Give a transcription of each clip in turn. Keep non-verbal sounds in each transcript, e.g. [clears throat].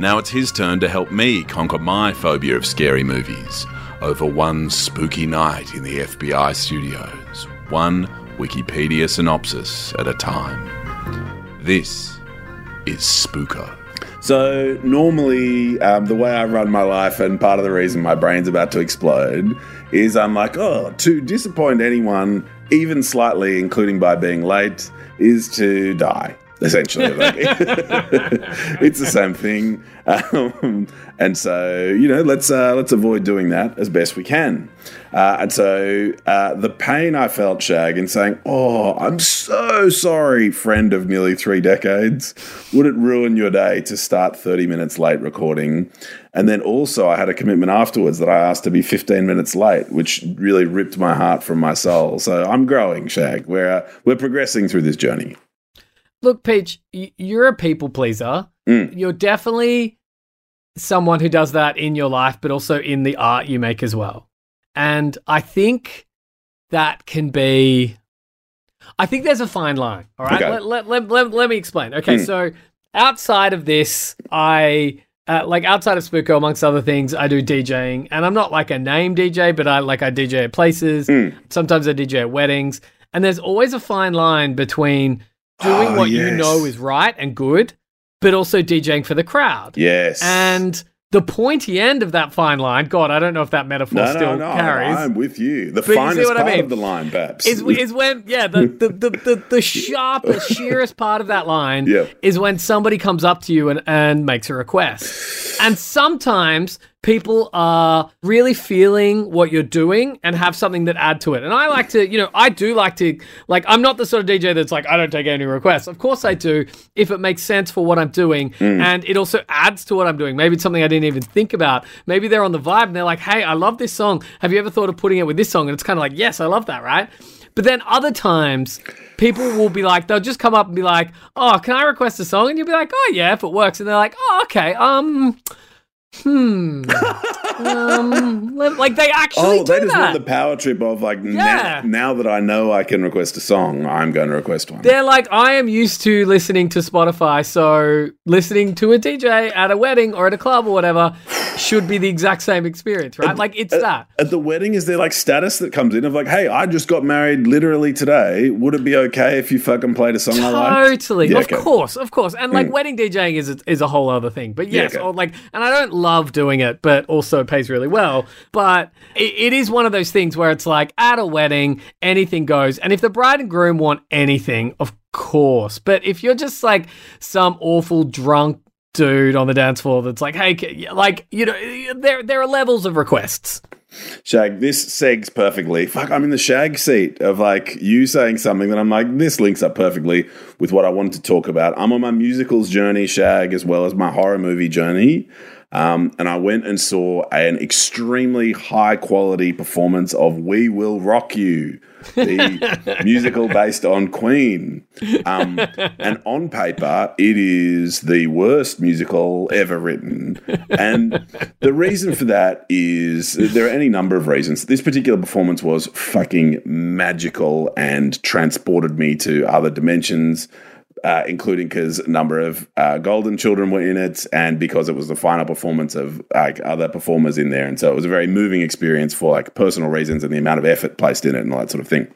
Now it's his turn to help me conquer my phobia of scary movies over one spooky night in the FBI studios, one Wikipedia synopsis at a time. This is Spooker. So normally, um, the way I run my life, and part of the reason my brain's about to explode, is I'm like, oh, to disappoint anyone, even slightly, including by being late, is to die. Essentially, like, [laughs] it's the same thing, um, and so you know, let's uh, let's avoid doing that as best we can. Uh, and so uh, the pain I felt, Shag, in saying, "Oh, I'm so sorry, friend of nearly three decades," would it ruin your day to start 30 minutes late recording? And then also, I had a commitment afterwards that I asked to be 15 minutes late, which really ripped my heart from my soul. So I'm growing, Shag. We're uh, we're progressing through this journey. Look, Peach, you're a people pleaser. Mm. You're definitely someone who does that in your life, but also in the art you make as well. And I think that can be. I think there's a fine line. All right. Okay. Let, let, let, let, let me explain. Okay. Mm. So outside of this, I. Uh, like outside of Spooker, amongst other things, I do DJing, and I'm not like a name DJ, but I like I DJ at places. Mm. Sometimes I DJ at weddings, and there's always a fine line between doing Oh, what you know is right and good, but also DJing for the crowd. Yes. And the pointy end of that fine line, God, I don't know if that metaphor no, still no, no, carries. I'm with you. The But you finest I part mean? of the line, perhaps. is, is when yeah the the, the, the, the [laughs] sharpest sheerest part of that line Yeah. is when somebody comes up to you and, and makes a request and sometimes people are really feeling what you're doing and have something that add to it. And i like to you know i do like to like i'm not the sort of dj that's like i don't take any requests. Of course i do if it makes sense for what i'm doing and it also adds to what i'm doing. Maybe it's something i didn't even think about. Maybe they're on the vibe and they're like hey i love this song. Have you ever thought of putting it with this song? And it's kind of like yes i love that right? But then other times, people will be like, they'll just come up and be like, "Oh, can I request a song?" And you'll be like, "Oh yeah, if it works." And they're like, "Oh okay, um, hmm, um, like they actually Oh, do they just that." the power trip of like Yeah. now, now that I know I can request a song, I'm going to request one. they're like, I am used to listening to Spotify, so listening to a DJ at a wedding or at a club or whatever should be the exact same experience, right? Like it's that. At the wedding, is there like status that comes in of like, hey, I just got married literally today. Would it be okay if you fucking played a song I liked? Totally, Yeah, of okay. course, of course, and like wedding DJing is a, is a whole other thing. But Yeah, yes, okay. or like, and I don't love doing it, but also it pays really well. But it, it is one of those things where it's like at a wedding, anything goes, and if the bride and groom want anything, of course. But if you're just like some awful drunk dude on the dance floor that's like, hey, like you know, there there are levels of requests. Shag, this segs perfectly. Fuck, I'm in the shag seat of like you saying something that I'm like, this links up perfectly with what I wanted to talk about. I'm on my musicals journey, Shag, as well as my horror movie journey. Um, and I went and saw an extremely high quality performance of We Will Rock You, the musical based on Queen. Um, and on paper, it is the worst musical ever written. And the reason for that is there are any number of reasons. This particular performance was fucking magical and transported me to other dimensions. Uh, including because a number of uh, golden children were in it, and because it was the final performance of like other performers in there, and so it was a very moving experience for like personal reasons and the amount of effort placed in it and all that sort of thing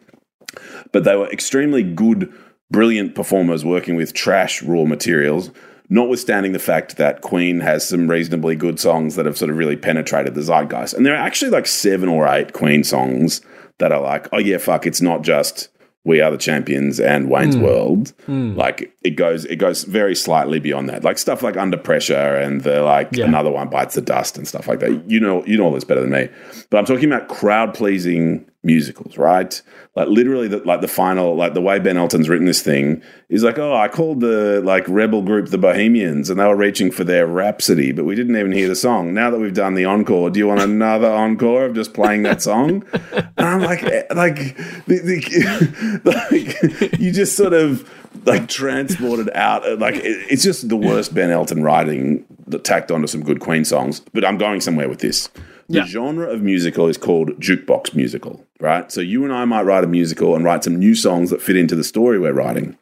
but they were extremely good, brilliant performers working with trash raw materials. Notwithstanding the fact that Queen has some reasonably good songs that have sort of really penetrated the zeitgeist. And there are actually like seven or eight Queen songs that are like, oh yeah, fuck, it's not just We Are the Champions and Wayne's hmm. World. Hmm. Like it goes it goes very slightly beyond that. Like stuff like Under Pressure and the like Yeah. another one bites the dust and stuff like that. You know you know all this better than me. But I'm talking about crowd pleasing musicals, right? Like literally, the, like the final, like the way Ben Elton's written this thing is like, oh, I called the like rebel group the Bohemians, and they were reaching for their Rhapsody, but we didn't even hear the song. Now that we've done the encore, do you want another [laughs] encore of just playing that song? And I'm like, eh, like, the, the, [laughs] like you just sort of like transported out. uh, Like it, it's just the worst Ben Elton writing that tacked onto some good Queen songs. But I'm going somewhere with this. The Yeah. genre of musical is called jukebox musical, right? So you and I might write a musical and write some new songs that fit into the story we're writing.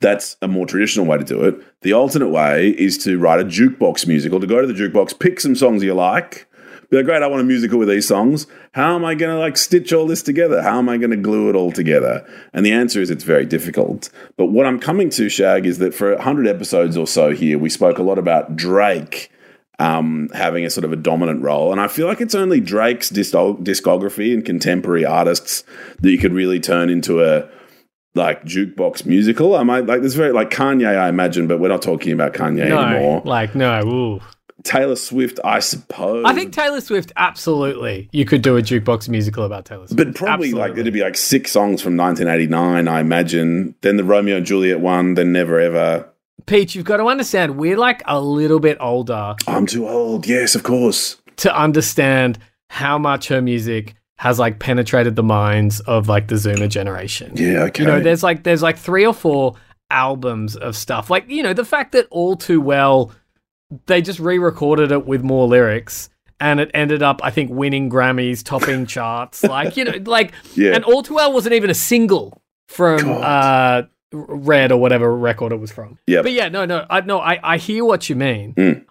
That's a more traditional way to do it. The alternate way is to write a jukebox musical, to go to the jukebox, pick some songs you like, be like, great, I want a musical with these songs. How am I going to like stitch all this together? How am I going to glue it all together? And the answer is it's very difficult. But what I'm coming to, Shag, is that for 100 episodes or so here, we spoke a lot about Drake um, having a sort of a dominant role. And I feel like it's only Drake's discography and contemporary artists that you could really turn into a like jukebox musical. I might like there's very like Kanye, I imagine, but we're not talking about Kanye no, anymore. like no. Ooh. Taylor Swift, I suppose. I think Taylor Swift absolutely. You could do a jukebox musical about Taylor Swift, But probably like Absolutely. it'd be like six songs from 1989, I imagine. Then the Romeo and Juliet one, then Never Ever. Peach. You've got to understand, we're like a little bit older I'm too old. Yes, of course. to understand how much her music has like penetrated the minds of like the Zoomer generation. Yeah, okay. You know, there's like there's like three or four albums of stuff. Like, you know, the fact that all too well they just re-recorded it with more lyrics and it ended up I think winning Grammys, topping [laughs] charts. Like, you know, like Yeah. and all too well wasn't even a single from God. uh Red or whatever record it was from. Yeah. But yeah, no, no, I no, I, I hear what you mean. Mm.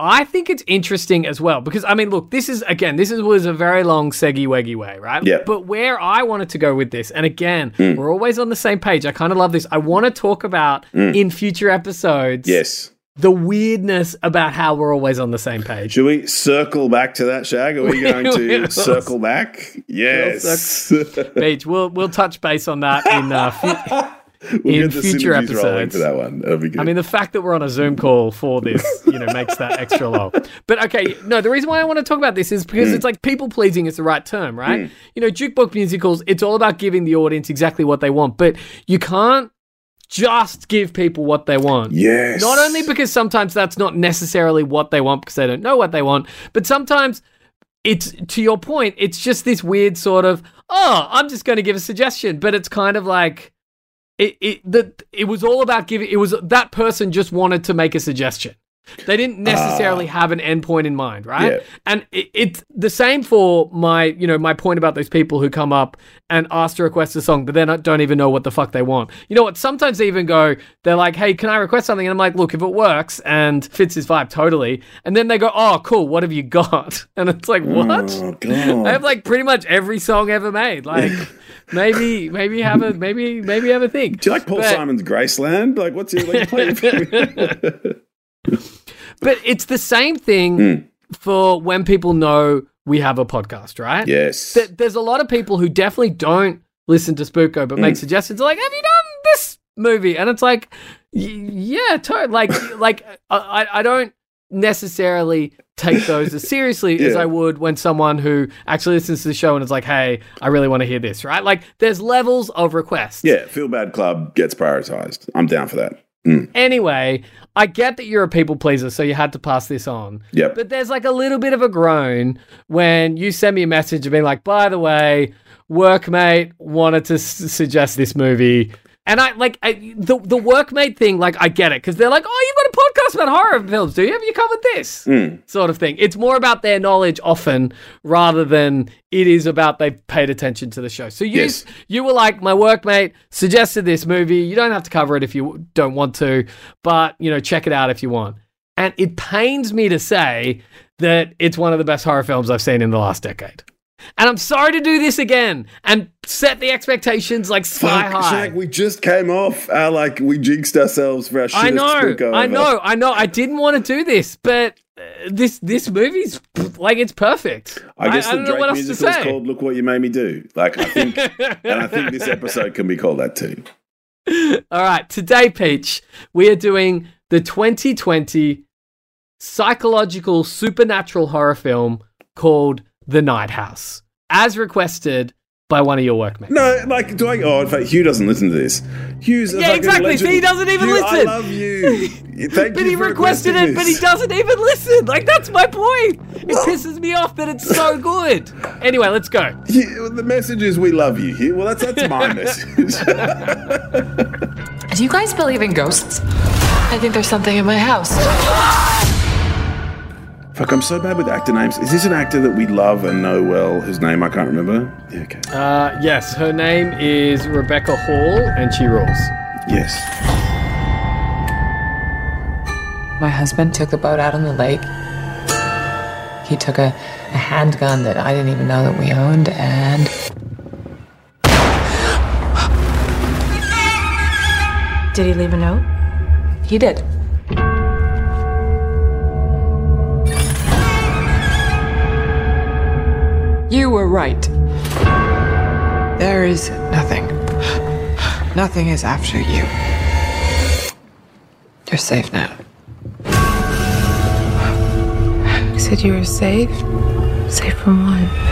I think it's interesting as well because I mean, look, this is again, this is, was a very long seggy weggy way, right? Yeah. But where I wanted to go with this, and again, Mm. we're always on the same page. I kind of love this. I want to talk about in future episodes, Mm. Yes. the weirdness about how we're always on the same page. Should we circle back to that, Shag? Are we [laughs] going to circle back? Yes. Peach, we'll we'll touch base on that in uh, [laughs] we'll in future episodes. for that one. That'll be good. I mean, the fact that we're on a Zoom call for this, you know, makes that extra long. But okay, no, the reason why I want to talk about this is because hmm. it's like people pleasing is the right term, right? Hmm. You know, jukebox musicals, it's all about giving the audience exactly what they want, but you can't just give people what they want. yes. Not only because sometimes that's not necessarily what they want because they don't know what they want, but sometimes it's to your point, it's just this weird sort of, oh, I'm just going to give a suggestion, but it's kind of like it it that it was all about giving it was that person just wanted to make a suggestion. They didn't necessarily ah. have an endpoint in mind, right? Yeah. And it, it's the same for my, you know, my point about those people who come up and ask to request a song, but then don't even know what the fuck they want. You know what? Sometimes they even go, they're like, "Hey, can I request something?" And I'm like, "Look, if it works and fits his vibe, totally." And then they go, "Oh, cool. What have you got?" [laughs] And it's like, oh, "What?" Oh, [laughs] I have like pretty much every song ever made. Like, maybe, maybe have a, maybe, maybe have a think. Do you like Paul But- Simon's Graceland? Like, what's your, like, [laughs] But it's the same thing Hmm. for when people know we have a podcast, right? Yes. Th- there's a lot of people who definitely don't listen to Spooker but Hmm. make suggestions like, "Have you done this movie?" And it's like, "Yeah, to- like, [laughs] like I, I- I don't necessarily take those as seriously [laughs] as I would when someone who actually listens to the show and is like, "Hey, I really want to hear this," right? Like, there's levels of requests. yeah, Feel Bad Club gets prioritized. I'm down for that. Mm. Anyway, I get that you're a people pleaser, so you had to pass this on. Yep. But there's like a little bit of a groan when you send me a message of being like, by the way, workmate wanted to s- suggest this movie. And I like I, the the workmate thing. Like I get it because they're like, "Oh, you've got a podcast about horror films, do you? Have you covered this?" Hmm. Sort of thing. It's more about their knowledge often rather than it is about they've paid attention to the show. So you Yes. you were like, "My workmate suggested this movie. You don't have to cover it if you don't want to, but you know, check it out if you want." And it pains me to say that it's one of the best horror films I've seen in the last decade. And I'm sorry to do this again and set the expectations like sky Fuck, high. Shag, we just came off our, like, we jinxed ourselves for our shit. I know, I know, I know. I didn't want to do this, but uh, this this movie's like it's perfect. I guess I, the don't know Drake what else to musical is called "Look What You Made Me Do." Like I think, [laughs] and I think this episode can be called that too. All right, today, Peach, we are doing the 2020 psychological supernatural horror film called The Night House. as requested by one of your workmates. No, like, do I? Oh, in fact, Hugh doesn't listen to this. Hugh's Yeah, fucking exactly. legend. See, he doesn't even Hugh, I listen. love you. [laughs] Thank But you he for requested requesting it, but he doesn't even listen. Like that's my point. It pisses me off that it's so good. Anyway, let's go. Yeah, the message is we love you, Hugh. Well, that's that's my [laughs] message. Do you guys believe in ghosts? I think there's something in my house. Fuck, I'm so bad with actor names. Is this an actor that we love and know well, whose name I can't remember? Yeah, okay. Uh, yes, her name is Rebecca Hall, and she rules. Yes. My husband took the boat out on the lake. He took a, a handgun that I didn't even know that we owned, and Did he leave a note? he did. You were right. There is nothing. Nothing is after you. You're safe now. You said you were safe? Safe from what?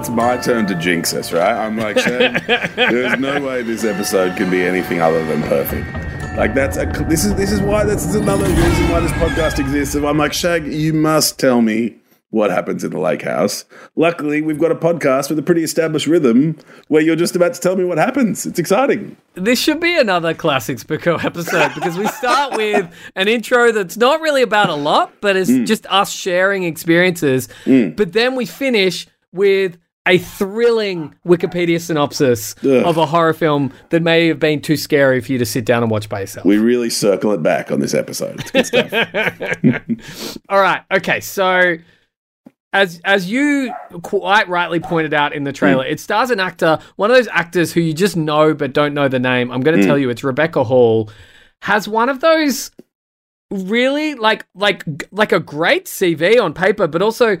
It's my turn to jinx us, right? I'm like, [laughs] there's no way this episode can be anything other than perfect. Like that's a this is this is why this is another reason why this podcast exists. I'm like, Shag, you must tell me what happens in the lake house. Luckily, we've got a podcast with a pretty established rhythm where you're just about to tell me what happens. It's exciting. This should be another classic Spooker episode because we start [laughs] with an intro that's not really about a lot, but it's Mm. just us sharing experiences. But then we finish with a thrilling Wikipedia synopsis Ugh. of a horror film that may have been too scary for you to sit down and watch by yourself. We really circle it back on this episode. It's good stuff. [laughs] All right. Okay. So, as as you quite rightly pointed out in the trailer, hmm. it stars an actor, one of those actors who you just know but don't know the name. I'm going to hmm. tell you, it's Rebecca Hall. Has one of those really like like like a great CV on paper, but also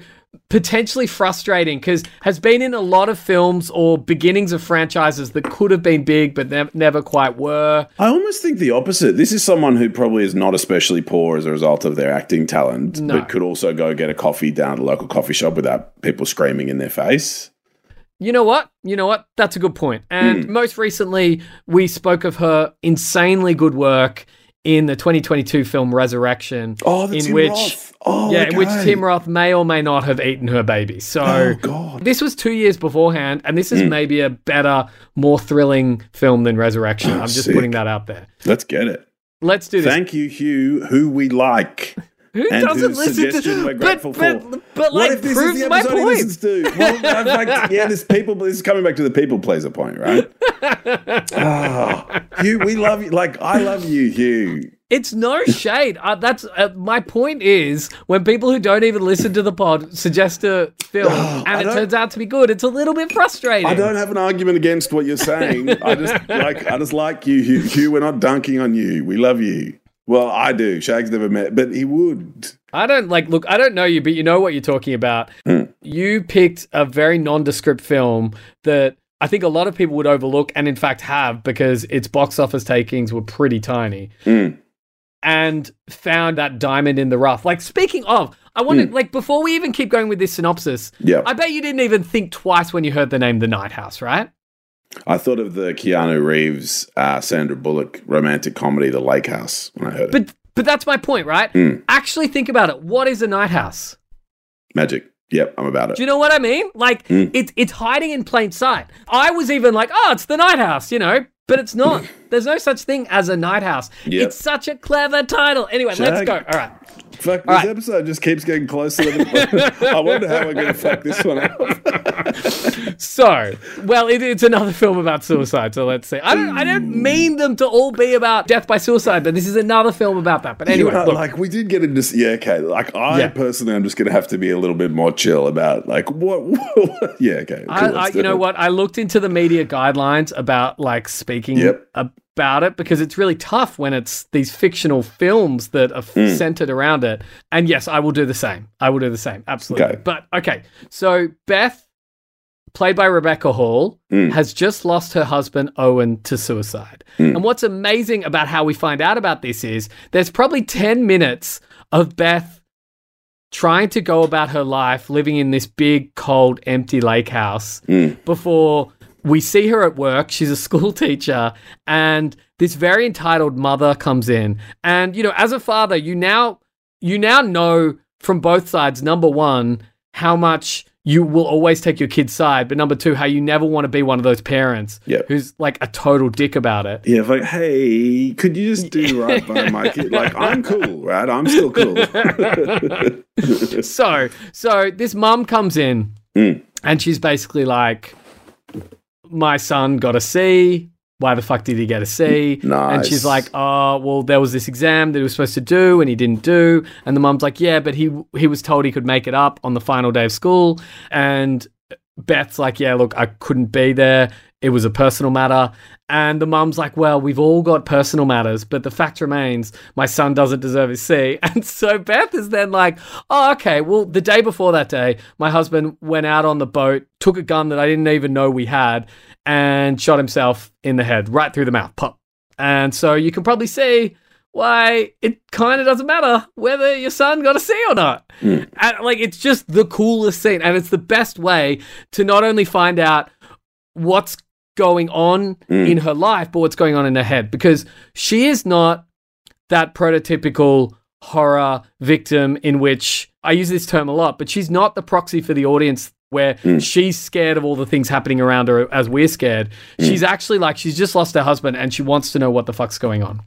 potentially frustrating because has been in a lot of films or beginnings of franchises that could have been big but ne- never quite were. I almost think the opposite. This is someone who probably is not especially poor as a result of their acting talent, No. but could also go get a coffee down at a local coffee shop without people screaming in their face. You know what? You know what? That's a good point. And Hmm. most recently, we spoke of her insanely good work in the 2022 film Resurrection. Oh, in Tim which. Oh, yeah, in which. Tim Roth may or may not have eaten her baby. So, Oh, God. this was two years beforehand, and this is Hmm. maybe a better, more thrilling film than Resurrection. I'm just Oh, sick. putting that out there. Let's get it. Let's do this. Thank you, Hugh, who we like. Who and doesn't listen to we're but, grateful but, for. but, like what if this is proves the my point. listens to? Well, fact, [laughs] yeah, this people. This is coming back to the people pleaser point, right? oh, [laughs] Hugh, we love you. Like I love you, Hugh. It's no shade. Uh, that's uh, my point. Is when people who don't even listen to the pod suggest a film [sighs] I and it turns out to be good, it's a little bit frustrating. I don't have an argument against what you're saying. I just [laughs] like I just like you, Hugh. Hugh. We're not dunking on you. We love you. Well, I do. Shag's never met, but he would. I don't like. Look, I don't know you, but you know what you're talking about. Hmm. You picked a very nondescript film that I think a lot of people would overlook, and in fact have because its box office takings were pretty tiny. Hmm. And found that diamond in the rough. Like speaking of, I wanted Hmm. like before we even keep going with this synopsis. Yeah. I bet you didn't even think twice when you heard the name The Night House, right? I thought of the Keanu Reeves, uh, Sandra Bullock romantic comedy, The Lake House, when I heard it. But but that's my point, right? Hmm. Actually think about it. What is a night house? Magic. Yep, I'm about it. Do you know what I mean? Like Hmm. it's it's hiding in plain sight. I was even like, oh, it's the night house, you know, but it's not. [laughs] There's no such thing as a night house. Yep. It's such a clever title. Anyway, let's go. All right. Fuck, this right. episode just keeps getting closer. [laughs] I wonder how we're going to fuck this one up. [laughs] So, well, it, it's another film about suicide. So let's see. I don't, I don't hmm. mean them to all be about death by suicide, but this is another film about that. But anyway, know, like we did get into yeah, okay. Like I Yeah. personally, I'm just going to have to be a little bit more chill about like what. what [laughs] yeah, okay. I, cool, I, let's you know it. what? I looked into the media guidelines about like speaking Yep. About it because it's really tough when it's these fictional films that are f Hmm. centered around it. And yes, I will do the same. I will do the same. Absolutely. Okay. But okay, so Beth, played by Rebecca Hall, Hmm. has just lost her husband Owen to suicide. And what's amazing about how we find out about this is there's probably 10 minutes of Beth trying to go about her life living in this big, cold, empty lake house before we see her at work. She's a school [laughs] teacher, and this very entitled mother comes in. And you know, as a father, you now you now know from both sides. Number one, how much you will always take your kid's side, but number two, how you never want to be one of those parents Yeah. who's like a total dick about it. Yeah, like, hey, could you just do [laughs] right by my kid? Like, I'm cool, right? I'm still cool. [laughs] so so this mum comes in Mm. and she's basically like my son got a c. Why the fuck did he get a c? And she's like oh well there was this exam that he was supposed to do and he didn't do. And the mum's like yeah but he he was told he could make it up on the final day of school. And Beth's like, yeah, look, I couldn't be there. It was a personal matter. And the mum's like, well, we've all got personal matters, but the fact remains my son doesn't deserve his C. [laughs] And so Beth is then like, oh, okay, well, the day before that day, my husband went out on the boat, took a gun that I didn't even know we had, and shot himself in the head, right through the mouth, pop. And so you can probably see why it kind of doesn't matter whether your son got a C or not. Hmm. And, like it's just the coolest scene, and it's the best way to not only find out what's going on mm. in her life, but what's going on in her head, because she is not that prototypical horror victim in which I use this term a lot, but she's not the proxy for the audience where mm. she's scared of all the things happening around her as we're scared. Mm. She's actually like she's just lost her husband and she wants to know what the fuck's going on.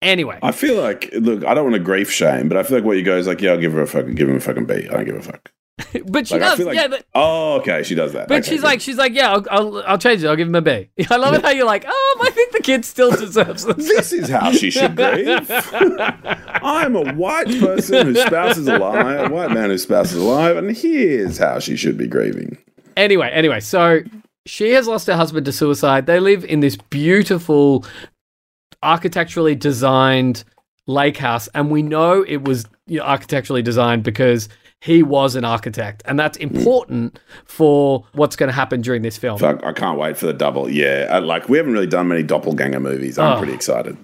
Anyway, I feel like, look, I don't want to grief shame, but I feel like what you go is like, yeah, I'll give her a fucking, give him a fucking B. I don't give a fuck. [laughs] but she Like, does, like, yeah. But, oh, okay, she does that. but Okay, she's good. like, she's like, yeah, I'll, I'll, I'll change it. I'll give him a B. [laughs] I love it how you're like, oh, I think the kid still [laughs] deserves this. this is how she should grieve. I'm a white person whose spouse is alive, a white man whose spouse is alive, and here's how she should be grieving. Anyway, anyway, so she has lost her husband to suicide. They live in this beautiful, architecturally designed lake house, and we know it was you know, architecturally designed because he was an architect, and that's mm. important for what's going to happen during this film. Fuck, I can't wait for the double. Yeah, I, like we haven't really done many doppelganger movies. I'm Oh. pretty excited.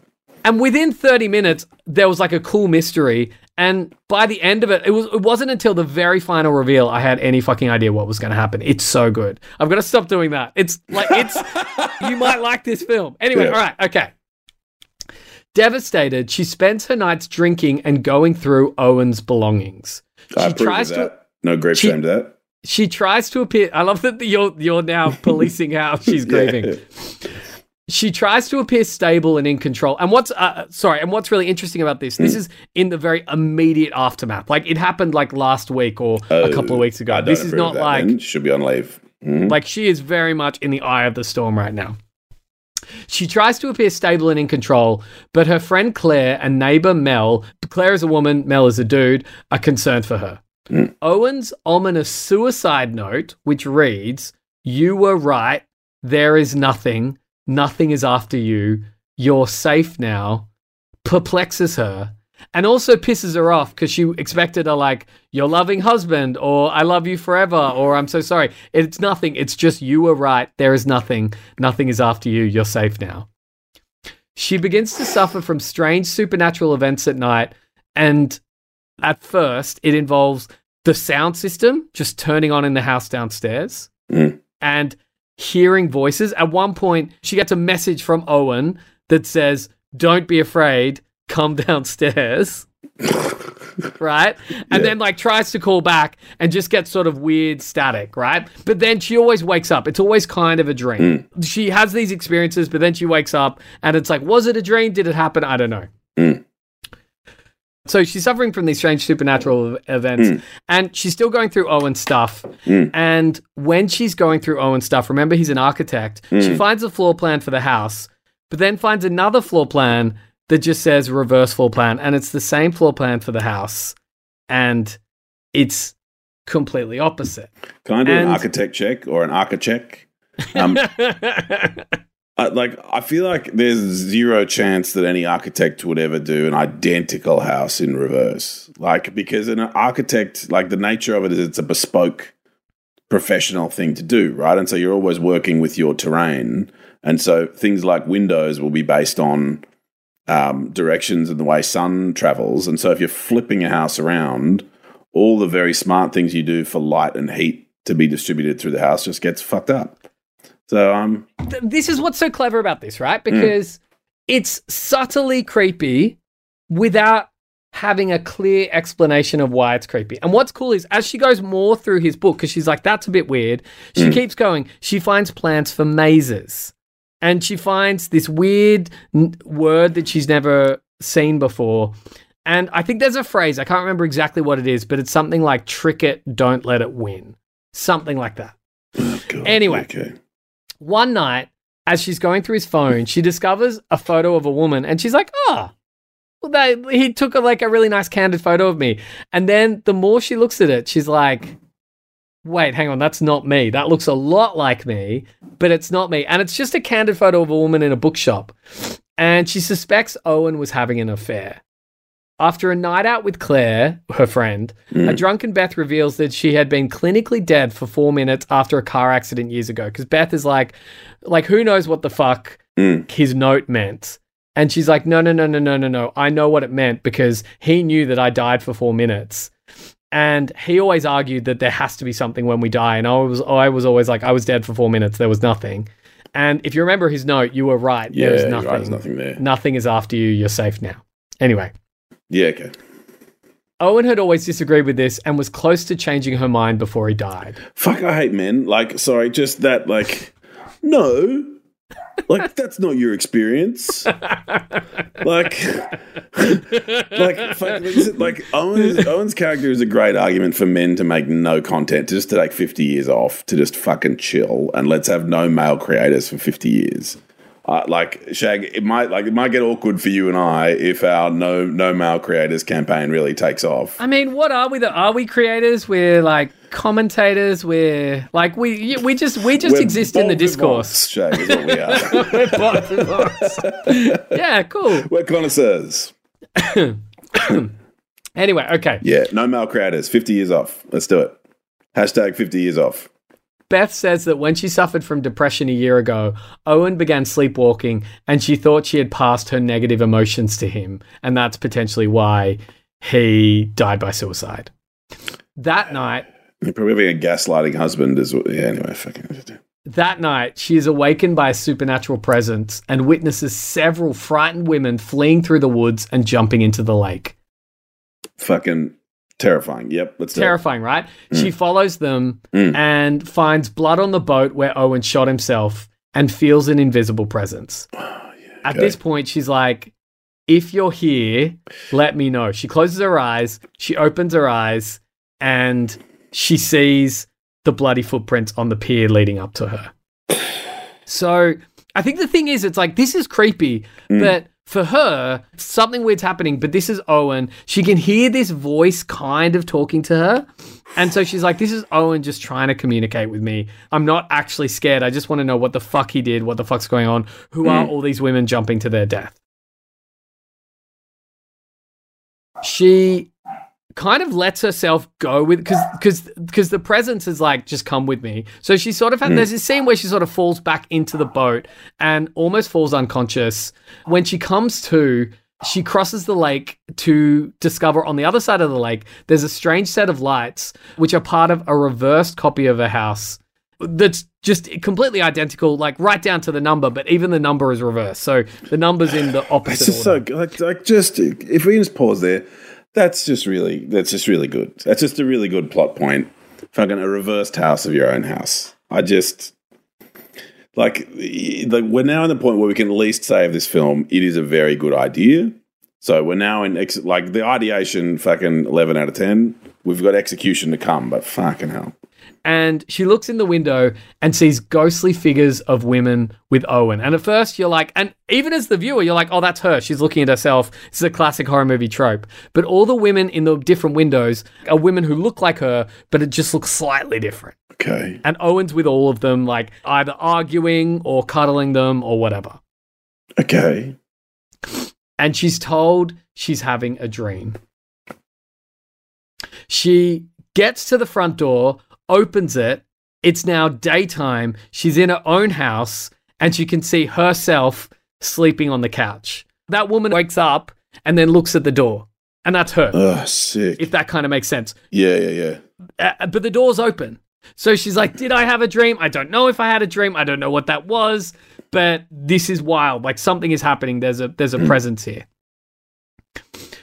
And within 30 minutes, there was like a cool mystery. And by the end of it, it was it wasn't until the very final reveal I had any fucking idea what was going to happen. It's so good. I've got to stop doing that. It's like it's [laughs] you might like this film. Anyway, Yeah. all right, okay. Devastated, she spends her nights drinking and going through Owen's belongings. I She tries to that. No grief she- shame to that. she tries to appear. I love that you're you're now [laughs] policing how she's grieving. Yeah. She tries to appear stable and in control. And what's uh, sorry, and what's really interesting about this? Hmm. This is in the very immediate aftermath. Like it happened like last week or a couple of weeks I ago. don't This is not like then. should be on leave. Mhm. like she is very much in the eye of the storm right now. She tries to appear stable and in control, but her friend Claire and neighbor Mel, Claire is a woman, Mel is a dude, are concerned for her. Owen's ominous suicide note, which reads, You were right. There is nothing. Nothing is after you. You're safe now, perplexes her and also pisses her off because she expected a like your loving husband or I love you forever or I'm so sorry. It's nothing. It's just you were right. There is nothing. Nothing is after you. You're safe now. She begins to suffer from strange supernatural events at night and at first it involves the sound system just turning on in the house downstairs Mm. and hearing voices. At one point, she gets a message from Owen that says, Don't be afraid, come downstairs. right? And then like tries to call back and just gets sort of weird static, right? But then she always wakes up. It's always kind of a dream. Mm. She has these experiences, but then she wakes up and it's like, was it a dream? Did it happen? I don't know. Mm. So she's suffering from these strange supernatural ev- events, mm. and she's still going through Owen's stuff. And when she's going through Owen's stuff, remember he's an architect. She finds a floor plan for the house, but then finds another floor plan that just says reverse floor plan, and it's the same floor plan for the house, and it's completely opposite. Can I do an architect check or an architect? Um, [laughs] I, like I feel like there's zero chance that any architect would ever do an identical house in reverse. Like because an architect, like the nature of it is, it's a bespoke professional thing to do, right? And so you're always working with your terrain, and so things like windows will be based on um, directions and the way sun travels. And so if you're flipping a house around, all the very smart things you do for light and heat to be distributed through the house just gets fucked up. So um, this is what's so clever about this, right? Because it's subtly creepy without having a clear explanation of why it's creepy. And what's cool is as she goes more through his book, because she's like, that's a bit weird, she keeps going. She finds plans for mazes. And she finds this weird n- word that she's never seen before. And I think there's a phrase, I can't remember exactly what it is, but it's something like trick it, don't let it win. Something like that. Oh, God, Anyway. okay. One night, as she's going through his phone, she discovers a photo of a woman and she's like, oh, well, they, he took a, like a really nice candid photo of me. And then the more she looks at it, she's like, wait, hang on, that's not me. That looks a lot like me, but it's not me. And it's just a candid photo of a woman in a bookshop. And she suspects Owen was having an affair. After a night out with Claire, her friend, a mm. drunken Beth reveals that she had been clinically dead for four minutes after a car accident years ago. Because Beth is like, like who knows what the fuck mm. his note meant. And she's like, no, no, no, no, no, no, no. I know what it meant because he knew that I died for four minutes. And he always argued that there has to be something when we die. And I was, I was always like, I was dead for four minutes. There was nothing. And if you remember his note, you were right. Yeah, there is nothing. right, there's nothing there. Nothing is after you. You're safe now. Anyway, Yeah, okay. Owen had always disagreed with this and was close to changing her mind before he died. Fuck, I hate men. Like, sorry, just that, like, no. Like, that's not your experience. like, like, like Owen's, Owen's character is a great argument for men to make no content, just to take 50 years off, to just fucking chill, and let's have no male creators for 50 years. Uh, like Shag, it might like it might get awkward for you and I if our no no male creators campaign really takes off. I mean, what are we? The, are we creators? We're like commentators. We're like we we just we just We're exist in the discourse. Shag, is what we are. [laughs] We're vivants. [laughs] yeah, cool. We're connoisseurs. [coughs] Anyway, okay. Yeah, no male creators. 50 years off. Let's do it. Hashtag 50 years off. Beth says that when she suffered from depression a year ago, Owen began sleepwalking and she thought she had passed her negative emotions to him. And that's potentially why he died by suicide. That night, You're probably having a gaslighting husband as well. Yeah, anyway, fucking. That night, she is awakened by a supernatural presence and witnesses several frightened women fleeing through the woods and jumping into the lake. Fucking terrifying. Yep, let's it. Terrifying, right? She follows them Mm. and finds blood on the boat where Owen shot himself and feels an invisible presence. [sighs] At okay. this point, she's like, if you're here, let me know. She closes her eyes, she opens her eyes, and she sees the bloody footprints on the pier leading up to her. [sighs] So I think the thing is, it's like, this is creepy, but for her, something weird's happening, but this is Owen. She can hear this voice kind of talking to her. And so she's like, this is Owen just trying to communicate with me. I'm not actually scared. I just want to know what the fuck he did, what the fuck's going on. Who are mm. all these women jumping to their death? She kind of lets herself go with because because because the presence is like just come with me so she sort of had hmm. there's this scene where she sort of falls back into the boat and almost falls unconscious when she comes to she crosses the lake to discover on the other side of the lake there's a strange set of lights which are part of a reversed copy of a house that's just completely identical like right down to the number but even the number is reversed so the number's in the [laughs] opposite It's just so order. good. Like, like, just if we can just pause there, that's just really, that's just really good. That's just a really good plot point. Fucking a reversed house of your own house. I just like, we're now at the point where we can at least say of this film, it is a very good idea. So we're now in ex- like the ideation, fucking eleven out of ten. We've got execution to come, but fucking hell. And she looks in the window and sees ghostly figures of women with Owen. And at first, you're like, and even as the viewer, you're like, oh, that's her. She's looking at herself. This is a classic horror movie trope. But all the women in the different windows are women who look like her, but it just looks slightly different. Okay. And Owen's with all of them, like either arguing or cuddling them or whatever. Okay. and she's told she's having a dream. She gets to the front door, opens it. It's now daytime. She's in her own house and she can see herself sleeping on the couch. That woman wakes up and then looks at the door. And that's her, Oh, sick. if that kind of makes sense. yeah, yeah, yeah. Uh, but the door's open. So she's like, Did I have a dream? I don't know if I had a dream. I don't know what that was, but this is wild. Like something is happening. There's a there's a presence here.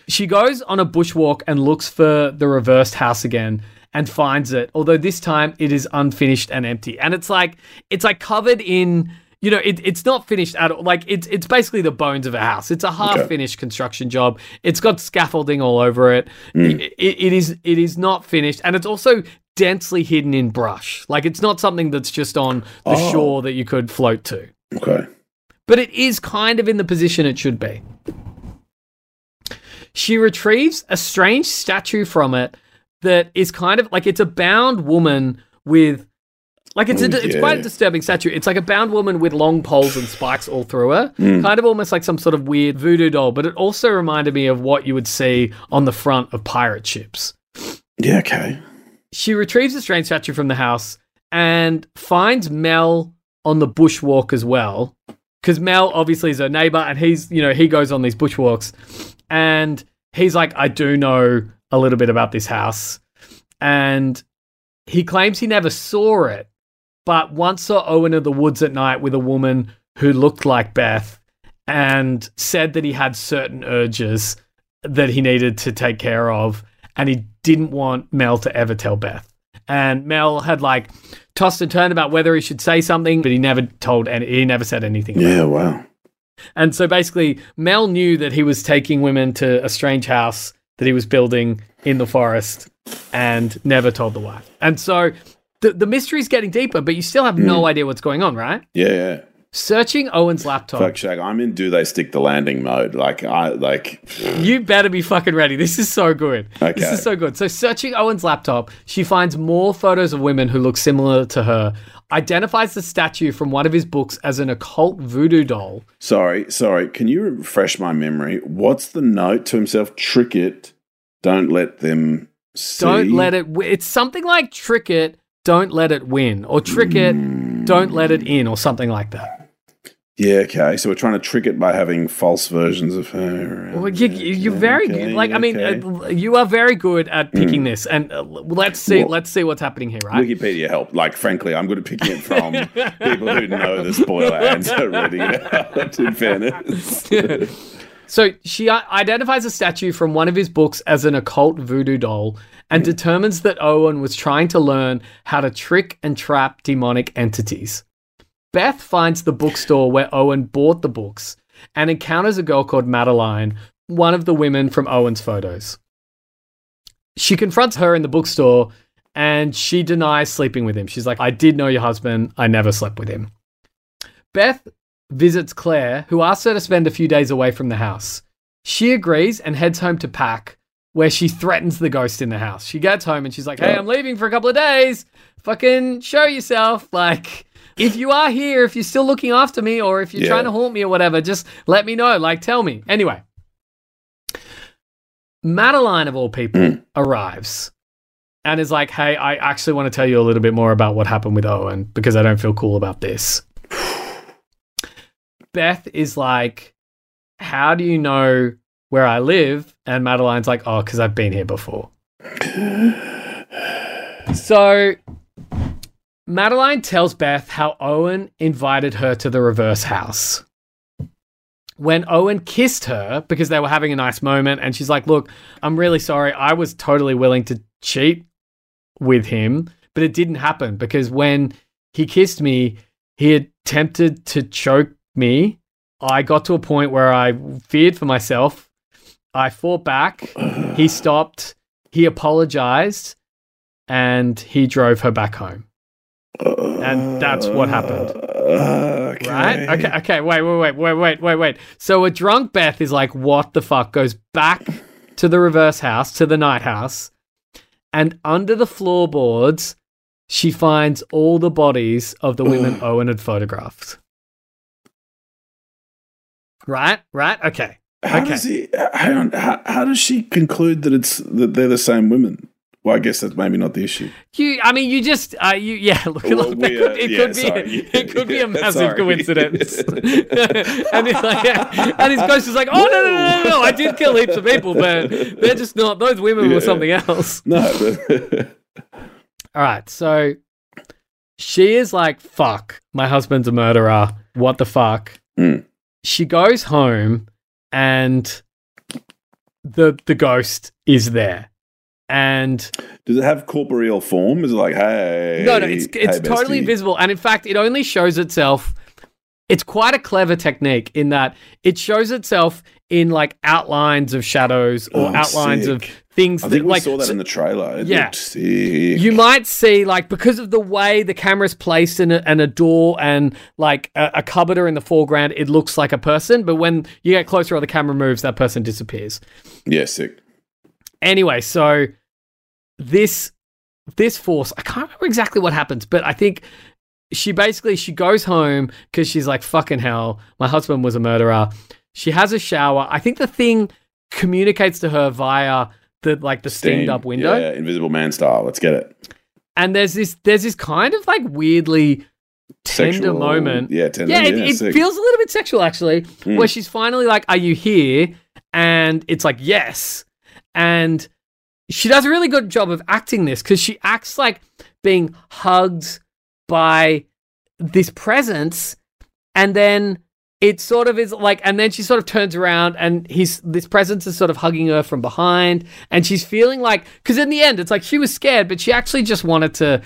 She goes on a bushwalk and looks for the reversed house again and finds it. Although this time it is unfinished and empty. And it's like it's like covered in you know, it, it's not finished at all. Like it's it's basically the bones of a house. It's a half finished construction job. It's got scaffolding all over hmm. it. It, it is it is not finished, and it's also densely hidden in brush. Like it's not something that's just on the oh. shore that you could float to. Okay. But it is kind of in the position it should be. She retrieves a strange statue from it that is kind of like it's a bound woman with like it's a, Oh, it's quite a disturbing statue. It's like a bound woman with long poles and spikes all through her, Hmm. kind of almost like some sort of weird voodoo doll. But it also reminded me of what you would see on the front of pirate ships. Yeah, okay. She retrieves the strange statue from the house and finds Mel on the bushwalk as well. Because Mel obviously is her neighbor and he's, you know, he goes on these bushwalks and he's like, I do know a little bit about this house. And he claims he never saw it, but once saw Owen in the woods at night with a woman who looked like Beth and said that he had certain urges that he needed to take care of and he didn't want Mel to ever tell Beth. And Mel had like tossed and turned about whether he should say something, but he never told and he never said anything. about. Yeah, wow. And so basically, Mel knew that he was taking women to a strange house that he was building in the forest and never told the wife. And so the, the mystery's getting deeper, but you still have no hmm. idea what's going on, right? Yeah, yeah. Searching Owen's laptop. Fuck Shag. I'm in do they stick the landing mode. Like I like You better be fucking ready. This is so good. Okay. This is so good. So, searching Owen's laptop, she finds more photos of women who look similar to her, identifies the statue from one of his books as an occult voodoo doll. sorry, sorry. Can you refresh my memory? What's the note to himself? Trick it. Don't let them see. Don't let it. W- it's something like trick it, don't let it win, or trick it, hmm. don't let it in, or something like that. Yeah, okay. So we're trying to trick it by having false versions of her. Well, you, you, you're very okay, good. Like, I mean, okay. uh, you are very good at picking this, and uh, let's see. Well- let's see what's happening here, right? Wikipedia help. Like, frankly, I'm good at picking it from [laughs] people who know the spoiler answer already. [laughs] in fairness. [laughs] So she uh, identifies a statue from one of his books as an occult voodoo doll and determines that Owen was trying to learn how to trick and trap demonic entities. Beth finds the bookstore where Owen bought the books and encounters a girl called Madeline, one of the women from Owen's photos. She confronts her in the bookstore and she denies sleeping with him. She's like, I did know your husband, I never slept with him. Beth visits Claire, who asks her to spend a few days away from the house. She agrees and heads home to pack, where she threatens the ghost in the house. She gets home and she's like, Hey. I'm leaving for a couple of days. Fucking show yourself. Like, if you are here, if you're still looking after me, or if you're Yeah. trying to haunt me or whatever, just let me know. Like, tell me. Anyway, Madeline, of all people, hmm. arrives and is like, Hey, I actually want to tell you a little bit more about what happened with Owen because I don't feel cool about this. [sighs] Beth is like, How do you know where I live? And Madeline's like, Oh, because I've been here before. [sighs] so Madeline tells Beth how Owen invited her to the reverse house. When Owen kissed her because they were having a nice moment, and she's like, Look, I'm really sorry. I was totally willing to cheat with him, but it didn't happen because when he kissed me, he attempted to choke me. I got to a point where I feared for myself I fought back. [clears throat] he stopped. He apologized, and he drove her back home. And that's what happened. Okay. Right? Okay, okay, wait, wait, wait, wait, wait, wait, wait. So a drunk Beth is like, what the fuck? Goes back to the reverse house, to the night house, and under the floorboards, she finds all the bodies of the women [clears throat] Owen had photographed. Right? Right? Okay. How Okay. does he? How, how does she conclude that it's that they're the same women? Well, I guess that's maybe not the issue. You, I mean, you just, uh, you, yeah. Look, Well, look, it could, uh, it yeah, could be, sorry. it could be a [laughs] Yeah, massive sorry. [laughs] coincidence. [laughs] and it's like, and his ghost is like, oh no, no, no, no, no, I did kill heaps of people, but they're just not. Those women Yeah. were something else. No, but All right, so she is like, fuck, my husband's a murderer. What the fuck? Hmm. She goes home, and the the ghost is there, and does it have corporeal form? Is it like, hey? No, no, it's it's hey, totally bestie? visible, and in fact, it only shows itself. It's quite a clever technique in that it shows itself in like outlines of shadows or Oh, outlines of things I that think we like saw that so- in the trailer. It Yeah. sick. you might see like because of the way the camera's placed in a, and a door and like a, a cupboard are in the foreground, it looks like a person, but when you get closer or the camera moves, that person disappears. yeah, sick. Anyway, so this this force, I can't remember exactly what happens, but I think she basically she goes home because she's like fucking hell. My husband was a murderer. She has a shower. I think the thing communicates to her via the like the steamed Steam. up window. Yeah, Invisible Man style. Let's get it. And there's this there's this kind of like weirdly tender Sexual- moment. Yeah, tender. Yeah, Yeah, it, it feels a little bit sexual actually, Mm. where she's finally like, "Are you here?" And it's like, "Yes." And she does a really good job of acting this because she acts like being hugged by this presence, and then it sort of is like, and then she sort of turns around and he's this presence is sort of hugging her from behind, and she's feeling like, because in the end, it's like she was scared, but she actually just wanted to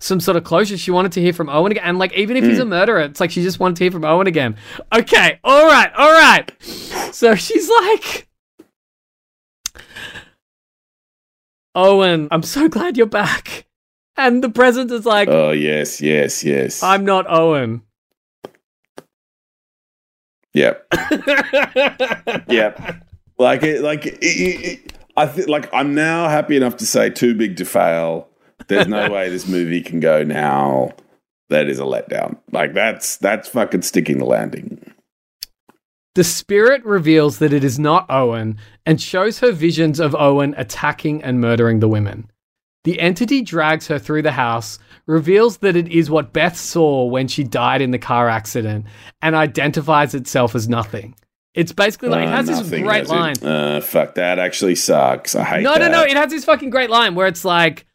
some sort of closure. She wanted to hear from Owen again, and like even if he's hmm. a murderer, it's like she just wanted to hear from Owen again. Okay, all right, all right. So she's like. Owen, I'm so glad you're back. And the present is like, Oh yes, yes, yes. I'm not Owen. Yep. [laughs] Yep. Like it, like it, it- I think like I'm now happy enough to say too big to fail. There's no [laughs] way this movie can go now. That is a letdown. Like that's that's fucking sticking the landing. The spirit reveals that it is not Owen and shows her visions of Owen attacking and murdering the women. The entity drags her through the house, reveals that it is what Beth saw when she died in the car accident, and identifies itself as nothing. It's basically like, it Uh, has this great line. Uh, fuck that actually sucks. I hate No, that. no, no. It has this fucking great line where it's like,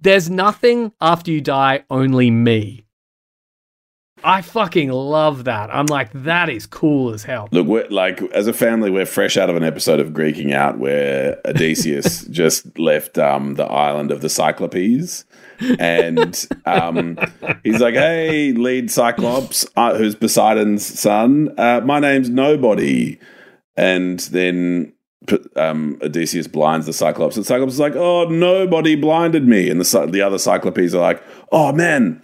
there's nothing after you die, only me. I fucking love that. I'm like, that is cool as hell. Look, we're, like as a family, we're fresh out of an episode of Greeking Out where Odysseus [laughs] just left um, the island of the Cyclopes, and um, he's like, "Hey, lead Cyclops, uh, who's Poseidon's son. Uh, my name's Nobody," and then. Um, Odysseus blinds the Cyclops, and Cyclops is like, "Oh, nobody blinded me," and the the other Cyclopes are like, "Oh man,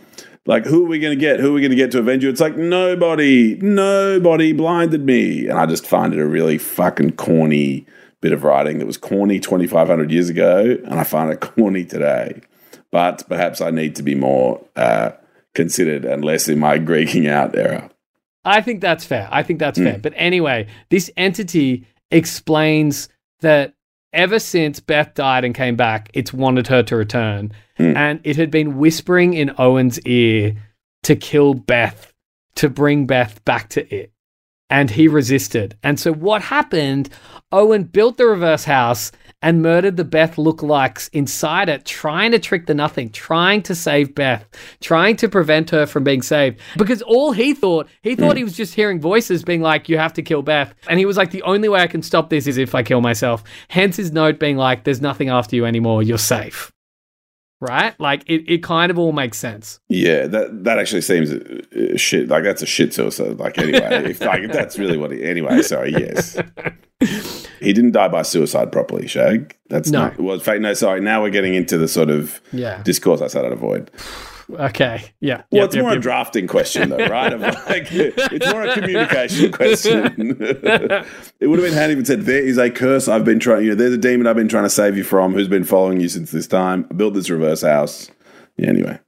like, who are we going to get? Who are we going to get to avenge you? It's like, nobody, nobody blinded me. And I just find it a really fucking corny bit of writing that was corny 2,500 years ago. And I find it [laughs] corny today. But perhaps I need to be more uh, considered and less in my Greeking out era. I think that's fair. I think that's Mm. fair. But anyway, this entity explains that ever since Beth died and came back, it's wanted her to return. Mm. And it had been whispering in Owen's ear to kill Beth, to bring Beth back to it. And he resisted. And so what happened? Owen built the reverse house and murdered the Beth lookalikes inside it, trying to trick the nothing, trying to save Beth, trying to prevent her from being saved. Because all he thought, he thought he was just hearing voices being like, you have to kill Beth. And he was like, the only way I can stop this is if I kill myself. Hence his note being like, there's nothing after you anymore, you're safe. Right? Like, it, it kind of all makes sense. Yeah, that that actually seems uh, shit. Like that's a shit suicide. Like anyway, [laughs] if like if that's really what. He, anyway, sorry. Yes, he [laughs] he didn't die by suicide properly, Shag. That's No. not well fake no, sorry. Now we're getting into the sort of Yeah. discourse I said I'd avoid. Okay. Yeah. Well, Yep, it's yep, more a drafting question, though, [laughs] right? Like, it's more a communication [laughs] question. [laughs] it would have been handy if it said, "There is a curse I've been trying. You know, there's a demon I've been trying to save you from, who's been following you since this time. I built this reverse house." Yeah, anyway,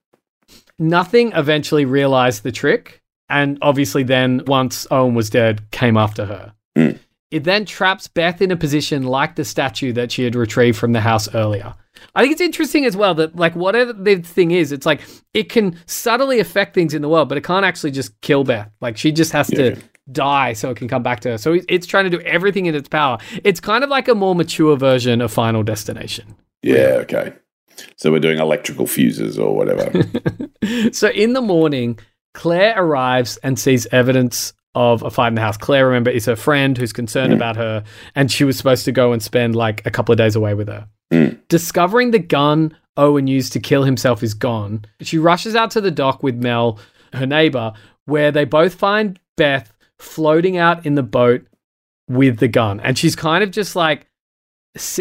Nothing eventually realized the trick, and obviously, then once Owen was dead, came after her. Mm. It then traps Beth in a position like the statue that she had retrieved from the house earlier. I think it's interesting as well that, like, whatever the thing is, it's like it can subtly affect things in the world, but it can't actually just kill Beth. Like, she just has Yeah. to die so it can come back to her. So it's trying to do everything in its power. It's kind of like a more mature version of Final Destination. yeah, okay. So we're doing electrical fuses or whatever. [laughs] So in the morning, Claire arrives and sees evidence of a fight in the house. Claire, remember, is her friend who's concerned about her, and she was supposed to go and spend like a couple of days away with her. Hmm. Discovering the gun Owen used to kill himself is gone, she rushes out to the dock with Mel, her neighbor, where they both find Beth floating out in the boat with the gun. And she's kind of just like,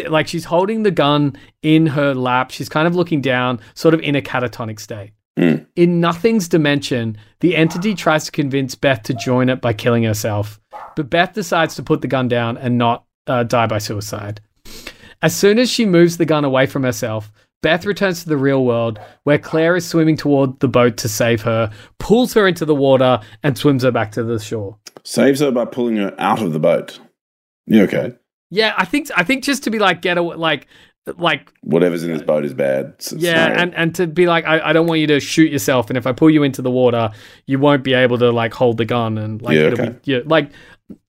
like she's holding the gun in her lap. She's kind of looking down, sort of in a catatonic state. In Nothing's dimension, the entity tries to convince Beth to join it by killing herself, but Beth decides to put the gun down and not uh, die by suicide. As soon as she moves the gun away from herself, Beth returns to the real world, where Claire is swimming toward the boat to save her, pulls her into the water, and swims her back to the shore. Saves her by pulling her out of the boat. Yeah, okay. Yeah, I think I think just to be like get away, like like Whatever's in this boat is bad. Yeah, and and to be like I, I don't want you to shoot yourself, and if I pull you into the water, you won't be able to like hold the gun and like Yeah, it'll okay. be yeah like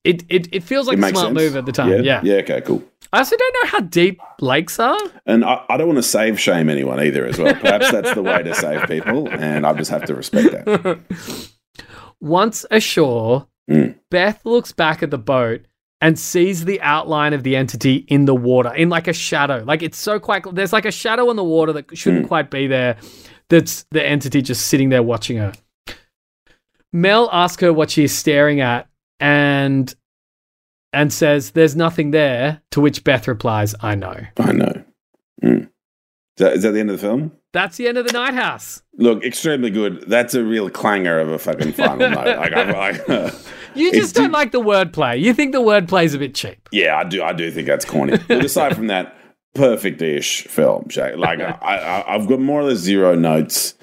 it it, it feels like It a smart sense. move at the time. Yeah. Yeah, okay, cool. I also don't know how deep lakes are. And I, I don't want to save shame anyone either, as well. Perhaps that's the way to save people, and I just have to respect that. [laughs] Once ashore, Mm. Beth looks back at the boat and sees the outline of the entity in the water, in like a shadow. Like it's so quite, there's like a shadow in the water that shouldn't quite be there. That's the entity just sitting there watching her. Mel asks her what she is staring at and and says, There's nothing there. To which Beth replies, I know. I know. Mm. Is, that, is that the end of the film? That's the end of the night house. Look, extremely good. That's a real clanger of a fucking final [laughs] note. Like, I, I, [laughs] You just don't like the wordplay. You think the wordplay's a bit cheap. yeah, I do. I do think that's corny. But aside from that, perfect-ish film. Like, [laughs] I, I, I've got more or less zero notes.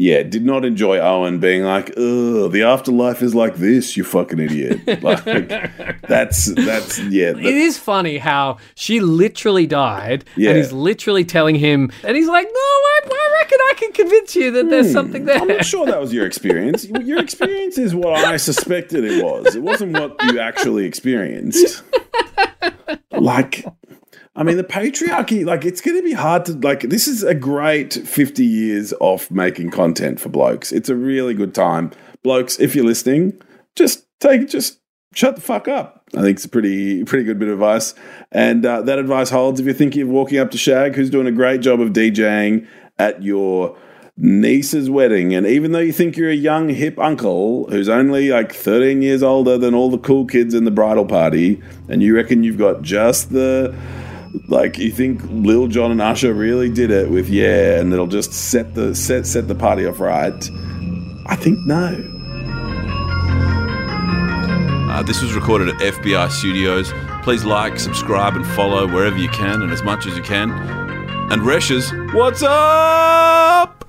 Yeah, did not enjoy Owen being like, "Ugh, the afterlife is like this, you fucking idiot." [laughs] Like, that's that's yeah. It is funny how she literally died, Yeah. and he's literally telling him, and he's like, "No, I, I reckon I can convince you that there's something there." Hmm. I'm not sure that was your experience. [laughs] Your experience is what I suspected it was. It wasn't what you actually experienced. [laughs] Like, I mean, the patriarchy, like, it's going to be hard to, like, this is a great 50 years off making content for blokes. It's a really good time. Blokes, if you're listening, just take, just shut the fuck up. I think it's a pretty, pretty good bit of advice. And uh, that advice holds if you're thinking of walking up to Shag, who's doing a great job of DJing at your niece's wedding. And even though you think you're a young, hip uncle who's only like 13 years older than all the cool kids in the bridal party, and you reckon you've got just the. Like you think Lil Jon and Usher really did it with yeah, and it'll just set the set set the party off right. I think no. Uh, this was recorded at FBI Studios. Please like, subscribe, and follow wherever you can and as much as you can. And Reshes, what's up?